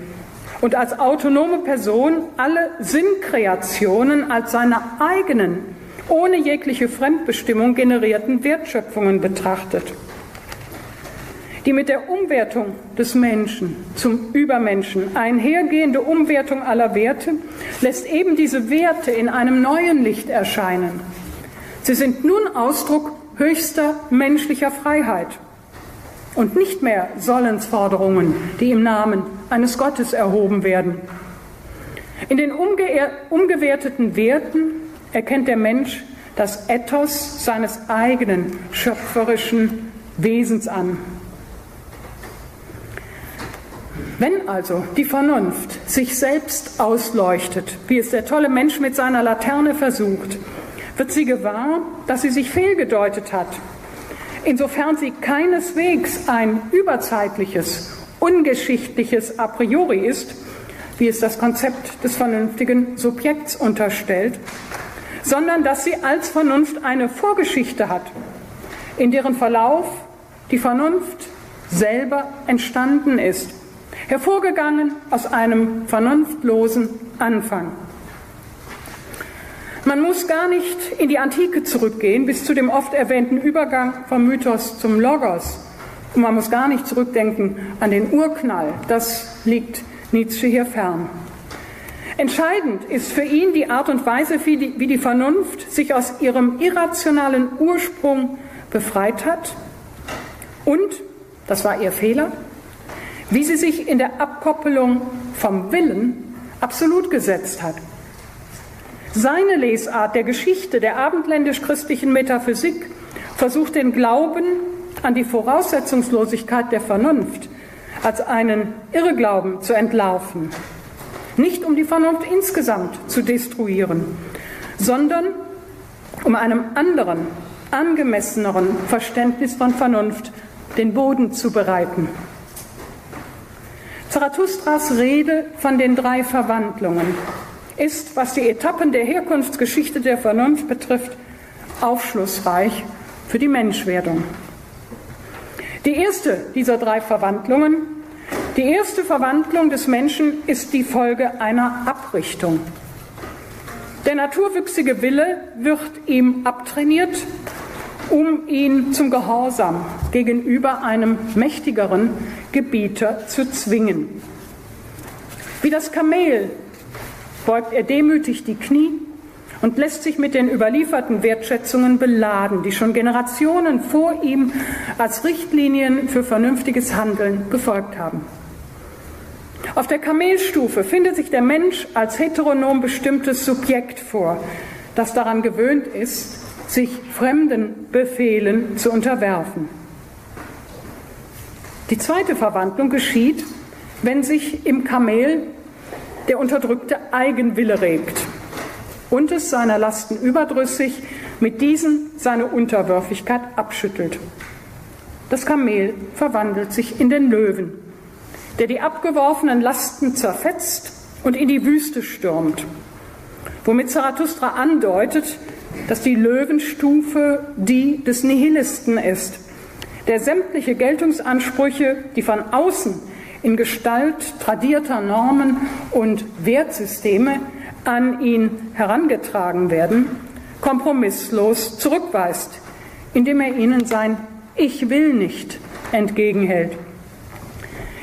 und als autonome Person alle Sinnkreationen als seine eigenen, ohne jegliche Fremdbestimmung generierten Wertschöpfungen betrachtet. Die mit der Umwertung des Menschen zum Übermenschen einhergehende Umwertung aller Werte lässt eben diese Werte in einem neuen Licht erscheinen. Sie sind nun Ausdruck höchster menschlicher Freiheit und nicht mehr Sollensforderungen, die im Namen eines Gottes erhoben werden. In den umge umgewerteten Werten erkennt der Mensch das Ethos seines eigenen schöpferischen Wesens an. Wenn also die Vernunft sich selbst ausleuchtet, wie es der tolle Mensch mit seiner Laterne versucht, wird sie gewahr, dass sie sich fehlgedeutet hat. Insofern sie keineswegs ein überzeitliches, ungeschichtliches A priori ist, wie es das Konzept des vernünftigen Subjekts unterstellt, sondern dass sie als Vernunft eine Vorgeschichte hat, in deren Verlauf die Vernunft selber entstanden ist, hervorgegangen aus einem vernunftlosen Anfang. Man muss gar nicht in die Antike zurückgehen, bis zu dem oft erwähnten Übergang vom Mythos zum Logos. Und man muss gar nicht zurückdenken an den Urknall. Das liegt Nietzsche hier fern. Entscheidend ist für ihn die Art und Weise, wie die, wie die Vernunft sich aus ihrem irrationalen Ursprung befreit hat und, das war ihr Fehler, wie sie sich in der Abkoppelung vom Willen absolut gesetzt hat. Seine Lesart der Geschichte der abendländisch-christlichen Metaphysik versucht den Glauben an die Voraussetzungslosigkeit der Vernunft als einen Irrglauben zu entlarven. Nicht um die Vernunft insgesamt zu destruieren, sondern um einem anderen, angemesseneren Verständnis von Vernunft den Boden zu bereiten. Zarathustras Rede von den drei Verwandlungen ist, was die Etappen der Herkunftsgeschichte der Vernunft betrifft, aufschlussreich für die Menschwerdung. Die erste dieser drei Verwandlungen, die erste Verwandlung des Menschen ist die Folge einer Abrichtung. Der naturwüchsige Wille wird ihm abtrainiert, um ihn zum Gehorsam gegenüber einem mächtigeren Gebieter zu zwingen. Wie das Kamel beugt er demütig die Knie und lässt sich mit den überlieferten Wertschätzungen beladen, die schon Generationen vor ihm als Richtlinien für vernünftiges Handeln befolgt haben. Auf der Kamelstufe findet sich der Mensch als heteronom bestimmtes Subjekt vor, das daran gewöhnt ist, sich fremden Befehlen zu unterwerfen. Die zweite Verwandlung geschieht, wenn sich im Kamel der unterdrückte Eigenwille regt und es seiner Lasten überdrüssig mit diesen seine Unterwürfigkeit abschüttelt. Das Kamel verwandelt sich in den Löwen, der die abgeworfenen Lasten zerfetzt und in die Wüste stürmt, womit Zarathustra andeutet, dass die Löwenstufe die des Nihilisten ist, der sämtliche Geltungsansprüche, die von außen in Gestalt tradierter Normen und Wertsysteme an ihn herangetragen werden, kompromisslos zurückweist, indem er ihnen sein Ich will nicht entgegenhält.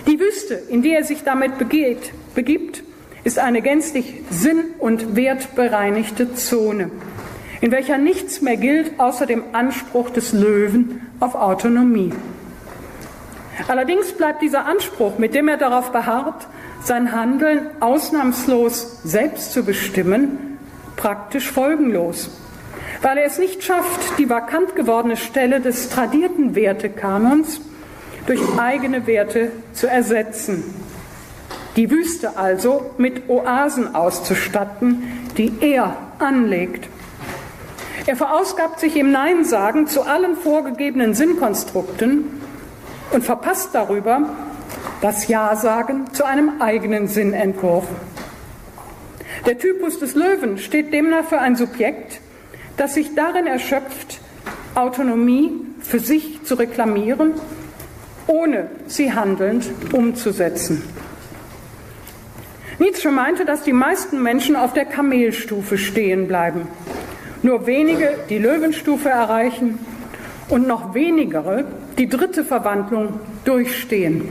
Die Wüste, in die er sich damit begeht, begibt, ist eine gänzlich sinn- und wertbereinigte Zone, in welcher nichts mehr gilt außer dem Anspruch des Löwen auf Autonomie. Allerdings bleibt dieser Anspruch, mit dem er darauf beharrt, sein Handeln ausnahmslos selbst zu bestimmen, praktisch folgenlos, weil er es nicht schafft, die vakant gewordene Stelle des tradierten Wertekanons durch eigene Werte zu ersetzen. Die Wüste also mit Oasen auszustatten, die er anlegt. Er verausgabt sich im Nein-Sagen zu allen vorgegebenen Sinnkonstrukten und verpasst darüber das Ja-Sagen zu einem eigenen Sinnentwurf. Der Typus des Löwen steht demnach für ein Subjekt, das sich darin erschöpft, Autonomie für sich zu reklamieren, ohne sie handelnd umzusetzen. Nietzsche meinte, dass die meisten Menschen auf der Kamelstufe stehen bleiben, nur wenige die Löwenstufe erreichen und noch wenigere die dritte Verwandlung durchstehen,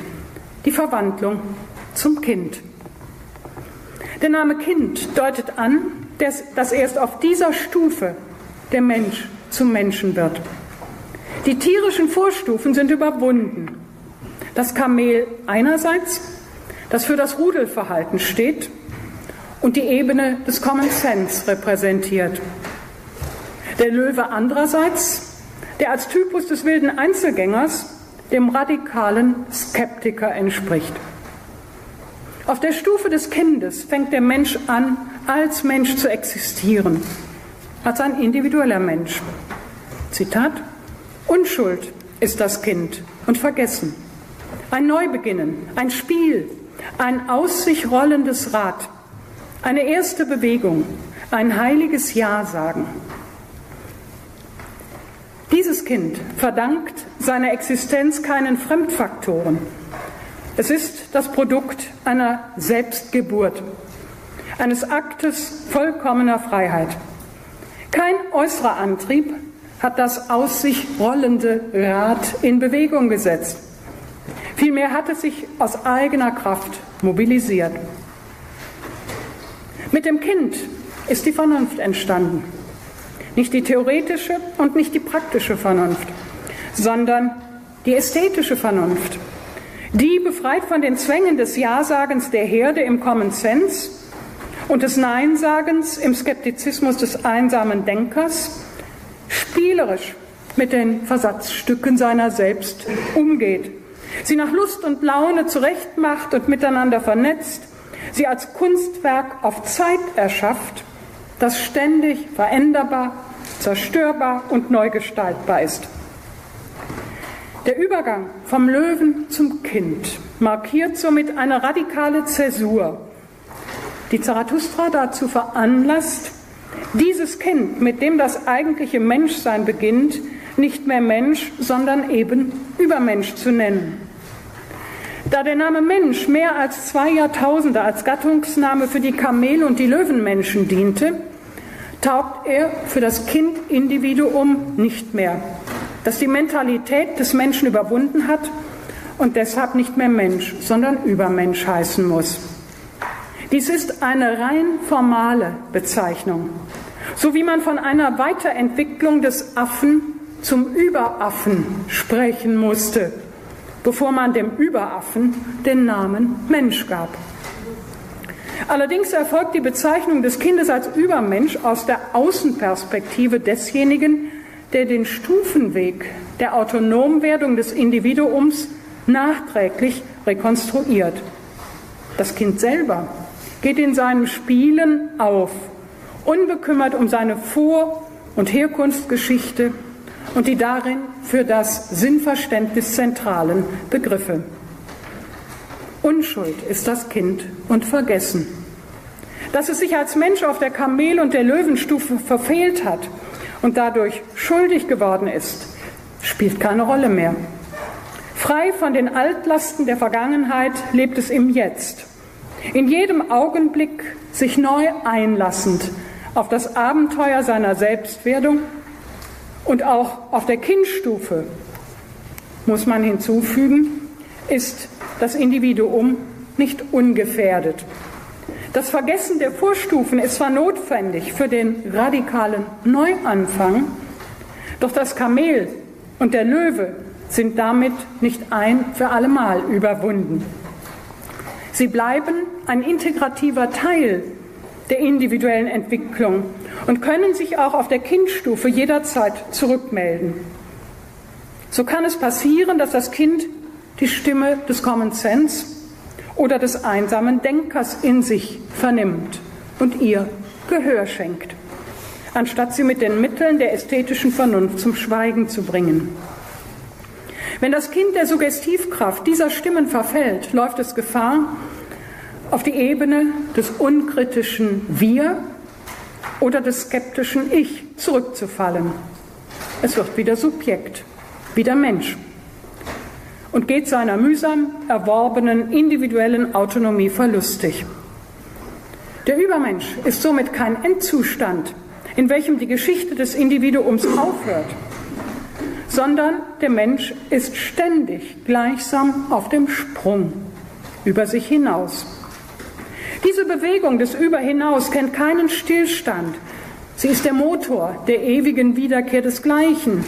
die Verwandlung zum Kind. Der Name Kind deutet an, dass erst auf dieser Stufe der Mensch zum Menschen wird. Die tierischen Vorstufen sind überwunden. Das Kamel einerseits, das für das Rudelverhalten steht und die Ebene des Common Sense repräsentiert. Der Löwe andererseits, der als Typus des wilden Einzelgängers dem radikalen Skeptiker entspricht. Auf der Stufe des Kindes fängt der Mensch an, als Mensch zu existieren, als ein individueller Mensch. Zitat, Unschuld ist das Kind und Vergessen. Ein Neubeginnen, ein Spiel, ein aus sich rollendes Rad, eine erste Bewegung, ein heiliges Ja sagen. Dieses Kind verdankt seiner Existenz keinen Fremdfaktoren. Es ist das Produkt einer Selbstgeburt, eines Aktes vollkommener Freiheit. Kein äußerer Antrieb hat das aus sich rollende Rad in Bewegung gesetzt. Vielmehr hat es sich aus eigener Kraft mobilisiert. Mit dem Kind ist die Vernunft entstanden. Nicht die theoretische und nicht die praktische Vernunft, sondern die ästhetische Vernunft. Die befreit von den Zwängen des Ja-Sagens der Herde im Common Sense und des Nein-Sagens im Skeptizismus des einsamen Denkers spielerisch mit den Versatzstücken seiner selbst umgeht, sie nach Lust und Laune zurechtmacht und miteinander vernetzt, sie als Kunstwerk auf Zeit erschafft, das ständig veränderbar, zerstörbar und neu gestaltbar ist. Der Übergang vom Löwen zum Kind markiert somit eine radikale Zäsur, die Zarathustra dazu veranlasst, dieses Kind, mit dem das eigentliche Menschsein beginnt, nicht mehr Mensch, sondern eben Übermensch zu nennen. Da der Name Mensch mehr als zwei Jahrtausende als Gattungsname für die Kamel- und die Löwenmenschen diente, taugt er für das Kindindividuum nicht mehr, das die Mentalität des Menschen überwunden hat und deshalb nicht mehr Mensch, sondern Übermensch heißen muss. Dies ist eine rein formale Bezeichnung, so wie man von einer Weiterentwicklung des Affen zum Überaffen sprechen musste, bevor man dem Überaffen den Namen Mensch gab. Allerdings erfolgt die Bezeichnung des Kindes als Übermensch aus der Außenperspektive desjenigen, der den Stufenweg der Autonomwerdung des Individuums nachträglich rekonstruiert. Das Kind selber geht in seinem Spielen auf, unbekümmert um seine Vor- und Herkunftsgeschichte und die darin für das Sinnverständnis zentralen Begriffe. Unschuld ist das Kind und Vergessen. Dass es sich als Mensch auf der Kamel- und der Löwenstufe verfehlt hat und dadurch schuldig geworden ist, spielt keine Rolle mehr. Frei von den Altlasten der Vergangenheit lebt es im Jetzt. In jedem Augenblick sich neu einlassend auf das Abenteuer seiner Selbstwerdung und auch auf der Kindstufe, muss man hinzufügen, ist das Individuum nicht ungefährdet. Das Vergessen der Vorstufen ist zwar notwendig für den radikalen Neuanfang, doch das Kamel und der Löwe sind damit nicht ein für allemal überwunden. Sie bleiben ein integrativer Teil der individuellen Entwicklung und können sich auch auf der Kindstufe jederzeit zurückmelden. So kann es passieren, dass das Kind die Stimme des Common Sense oder des einsamen Denkers in sich vernimmt und ihr Gehör schenkt, anstatt sie mit den Mitteln der ästhetischen Vernunft zum Schweigen zu bringen. Wenn das Kind der Suggestivkraft dieser Stimmen verfällt, läuft es Gefahr, auf die Ebene des unkritischen Wir oder des skeptischen Ich zurückzufallen. Es wird wieder Subjekt, wieder Mensch und geht seiner mühsam erworbenen individuellen Autonomie verlustig. Der Übermensch ist somit kein Endzustand, in welchem die Geschichte des Individuums aufhört, sondern der Mensch ist ständig gleichsam auf dem Sprung über sich hinaus. Diese Bewegung des Überhinaus kennt keinen Stillstand. Sie ist der Motor der ewigen Wiederkehr des Gleichen,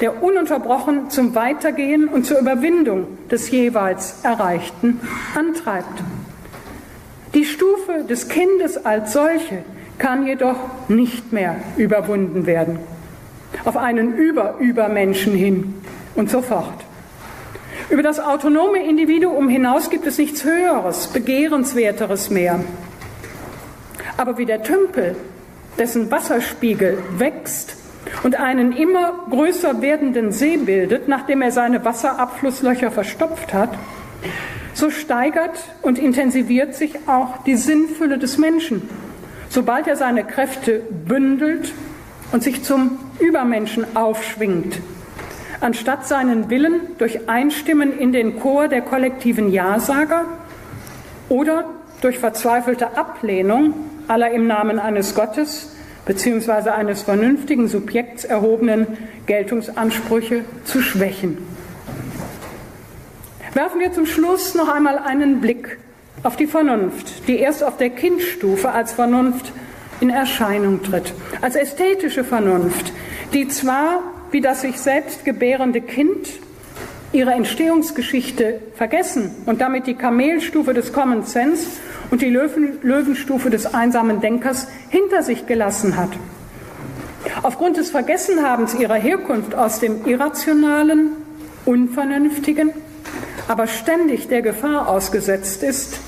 der ununterbrochen zum Weitergehen und zur Überwindung des jeweils Erreichten antreibt. Die Stufe des Kindes als solche kann jedoch nicht mehr überwunden werden. Auf einen Über-Übermenschen hin und so fort. Über das autonome Individuum hinaus gibt es nichts Höheres, Begehrenswerteres mehr. Aber wie der Tümpel, dessen Wasserspiegel wächst und einen immer größer werdenden See bildet, nachdem er seine Wasserabflusslöcher verstopft hat, so steigert und intensiviert sich auch die Sinnfülle des Menschen, sobald er seine Kräfte bündelt und sich zum Übermenschen aufschwingt, anstatt seinen Willen durch Einstimmen in den Chor der kollektiven Ja-Sager oder durch verzweifelte Ablehnung aller im Namen eines Gottes bzw. eines vernünftigen Subjekts erhobenen Geltungsansprüche zu schwächen. Werfen wir zum Schluss noch einmal einen Blick auf die Vernunft, die erst auf der Kindstufe als Vernunft in Erscheinung tritt, als ästhetische Vernunft, die zwar wie das sich selbst gebärende Kind ihre Entstehungsgeschichte vergessen und damit die Kamelstufe des Common Sense und die Löwen, Löwenstufe des einsamen Denkers hinter sich gelassen hat. Aufgrund des Vergessenhabens ihrer Herkunft aus dem Irrationalen, Unvernünftigen, aber ständig der Gefahr ausgesetzt ist,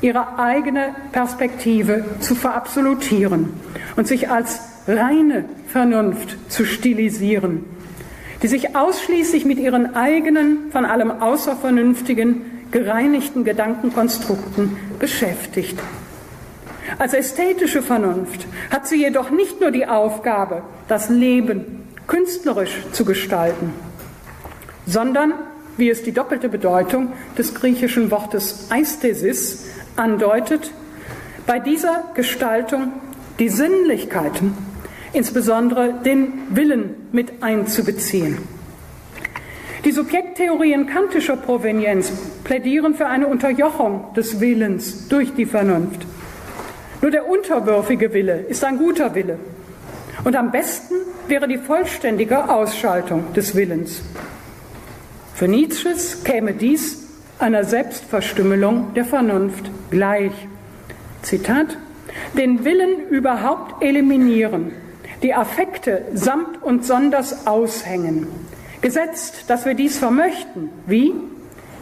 ihre eigene Perspektive zu verabsolutieren und sich als reine Vernunft zu stilisieren, die sich ausschließlich mit ihren eigenen, von allem Außervernünftigen gereinigten Gedankenkonstrukten beschäftigt. Als ästhetische Vernunft hat sie jedoch nicht nur die Aufgabe, das Leben künstlerisch zu gestalten, sondern, wie es die doppelte Bedeutung des griechischen Wortes Aesthesis andeutet, bei dieser Gestaltung die Sinnlichkeiten, insbesondere den Willen mit einzubeziehen. Die Subjekttheorien kantischer Provenienz plädieren für eine Unterjochung des Willens durch die Vernunft. Nur der unterwürfige Wille ist ein guter Wille. Und am besten wäre die vollständige Ausschaltung des Willens. Für Nietzsches käme dies einer Selbstverstümmelung der Vernunft gleich. Zitat, den Willen überhaupt eliminieren, die Affekte samt und sonders aushängen. Gesetzt, dass wir dies vermöchten, wie?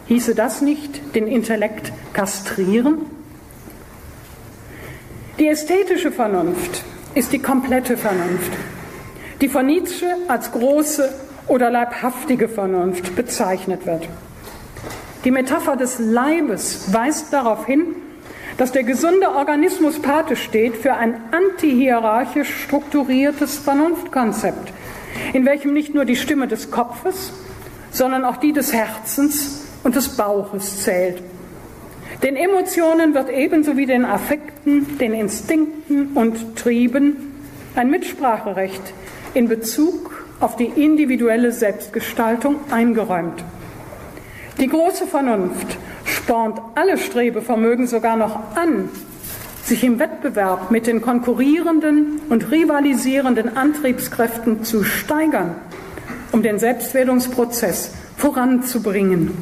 Hieße das nicht den Intellekt kastrieren? Die ästhetische Vernunft ist die komplette Vernunft, die von Nietzsche als große oder leibhaftige Vernunft bezeichnet wird. Die Metapher des Leibes weist darauf hin, dass der gesunde Organismus Pate steht für ein antihierarchisch strukturiertes Vernunftkonzept, in welchem nicht nur die Stimme des Kopfes, sondern auch die des Herzens und des Bauches zählt. Den Emotionen wird ebenso wie den Affekten, den Instinkten und Trieben ein Mitspracherecht in Bezug auf die individuelle Selbstgestaltung eingeräumt. Die große Vernunft spornt alle Strebevermögen sogar noch an, sich im Wettbewerb mit den konkurrierenden und rivalisierenden Antriebskräften zu steigern, um den Selbstwerdungsprozess voranzubringen.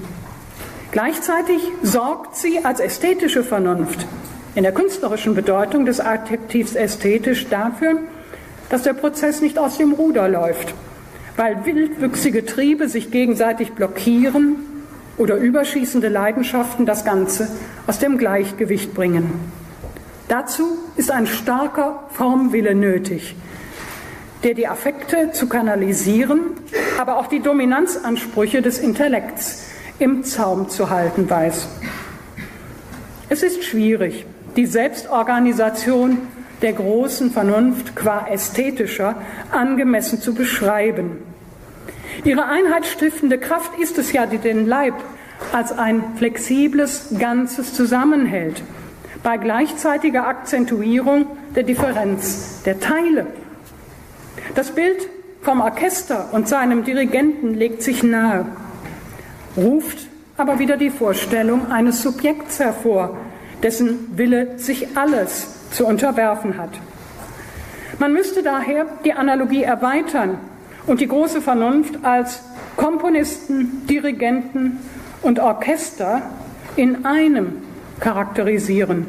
Gleichzeitig sorgt sie als ästhetische Vernunft in der künstlerischen Bedeutung des Adjektivs ästhetisch dafür, dass der Prozess nicht aus dem Ruder läuft, weil wildwüchsige Triebe sich gegenseitig blockieren oder überschießende Leidenschaften das Ganze aus dem Gleichgewicht bringen. Dazu ist ein starker Formwille nötig, der die Affekte zu kanalisieren, aber auch die Dominanzansprüche des Intellekts im Zaum zu halten weiß. Es ist schwierig, die Selbstorganisation der großen Vernunft qua ästhetischer angemessen zu beschreiben. Ihre einheitsstiftende Kraft ist es ja, die den Leib als ein flexibles Ganzes zusammenhält, bei gleichzeitiger Akzentuierung der Differenz der Teile. Das Bild vom Orchester und seinem Dirigenten legt sich nahe ruft aber wieder die Vorstellung eines Subjekts hervor, dessen Wille sich alles zu unterwerfen hat. Man müsste daher die Analogie erweitern und die große Vernunft als Komponisten, Dirigenten und Orchester in einem charakterisieren,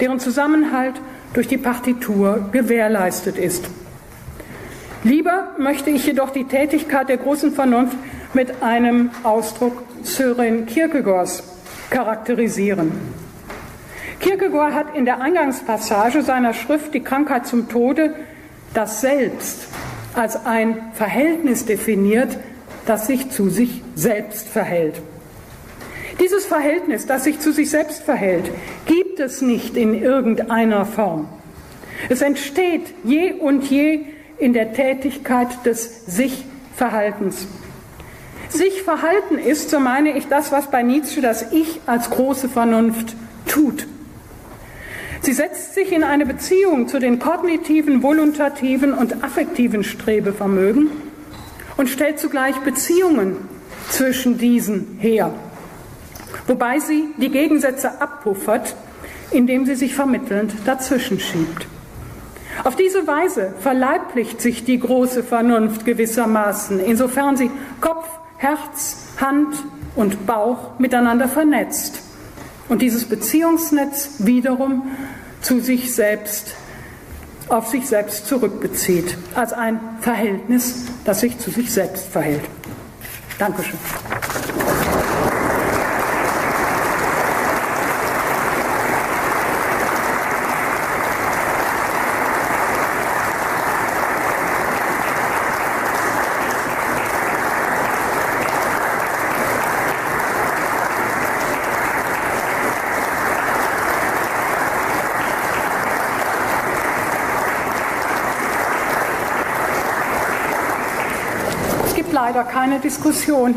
deren Zusammenhalt durch die Partitur gewährleistet ist. Lieber möchte ich jedoch die Tätigkeit der großen Vernunft mit einem Ausdruck Sören Kierkegaards charakterisieren. Kierkegaard hat in der Eingangspassage seiner Schrift Die Krankheit zum Tode das Selbst als ein Verhältnis definiert, das sich zu sich selbst verhält. Dieses Verhältnis, das sich zu sich selbst verhält, gibt es nicht in irgendeiner Form. Es entsteht je und je in der Tätigkeit des Sich-Verhaltens. Sich verhalten ist, so meine ich, das, was bei Nietzsche das Ich als große Vernunft tut. Sie setzt sich in eine Beziehung zu den kognitiven, voluntativen und affektiven Strebevermögen und stellt zugleich Beziehungen zwischen diesen her, wobei sie die Gegensätze abpuffert, indem sie sich vermittelnd dazwischen schiebt. Auf diese Weise verleiblicht sich die große Vernunft gewissermaßen, insofern sie Kopf, Herz, Hand und Bauch miteinander vernetzt und dieses Beziehungsnetz wiederum zu sich selbst, auf sich selbst zurückbezieht, als ein Verhältnis, das sich zu sich selbst verhält. Dankeschön. Keine Diskussion.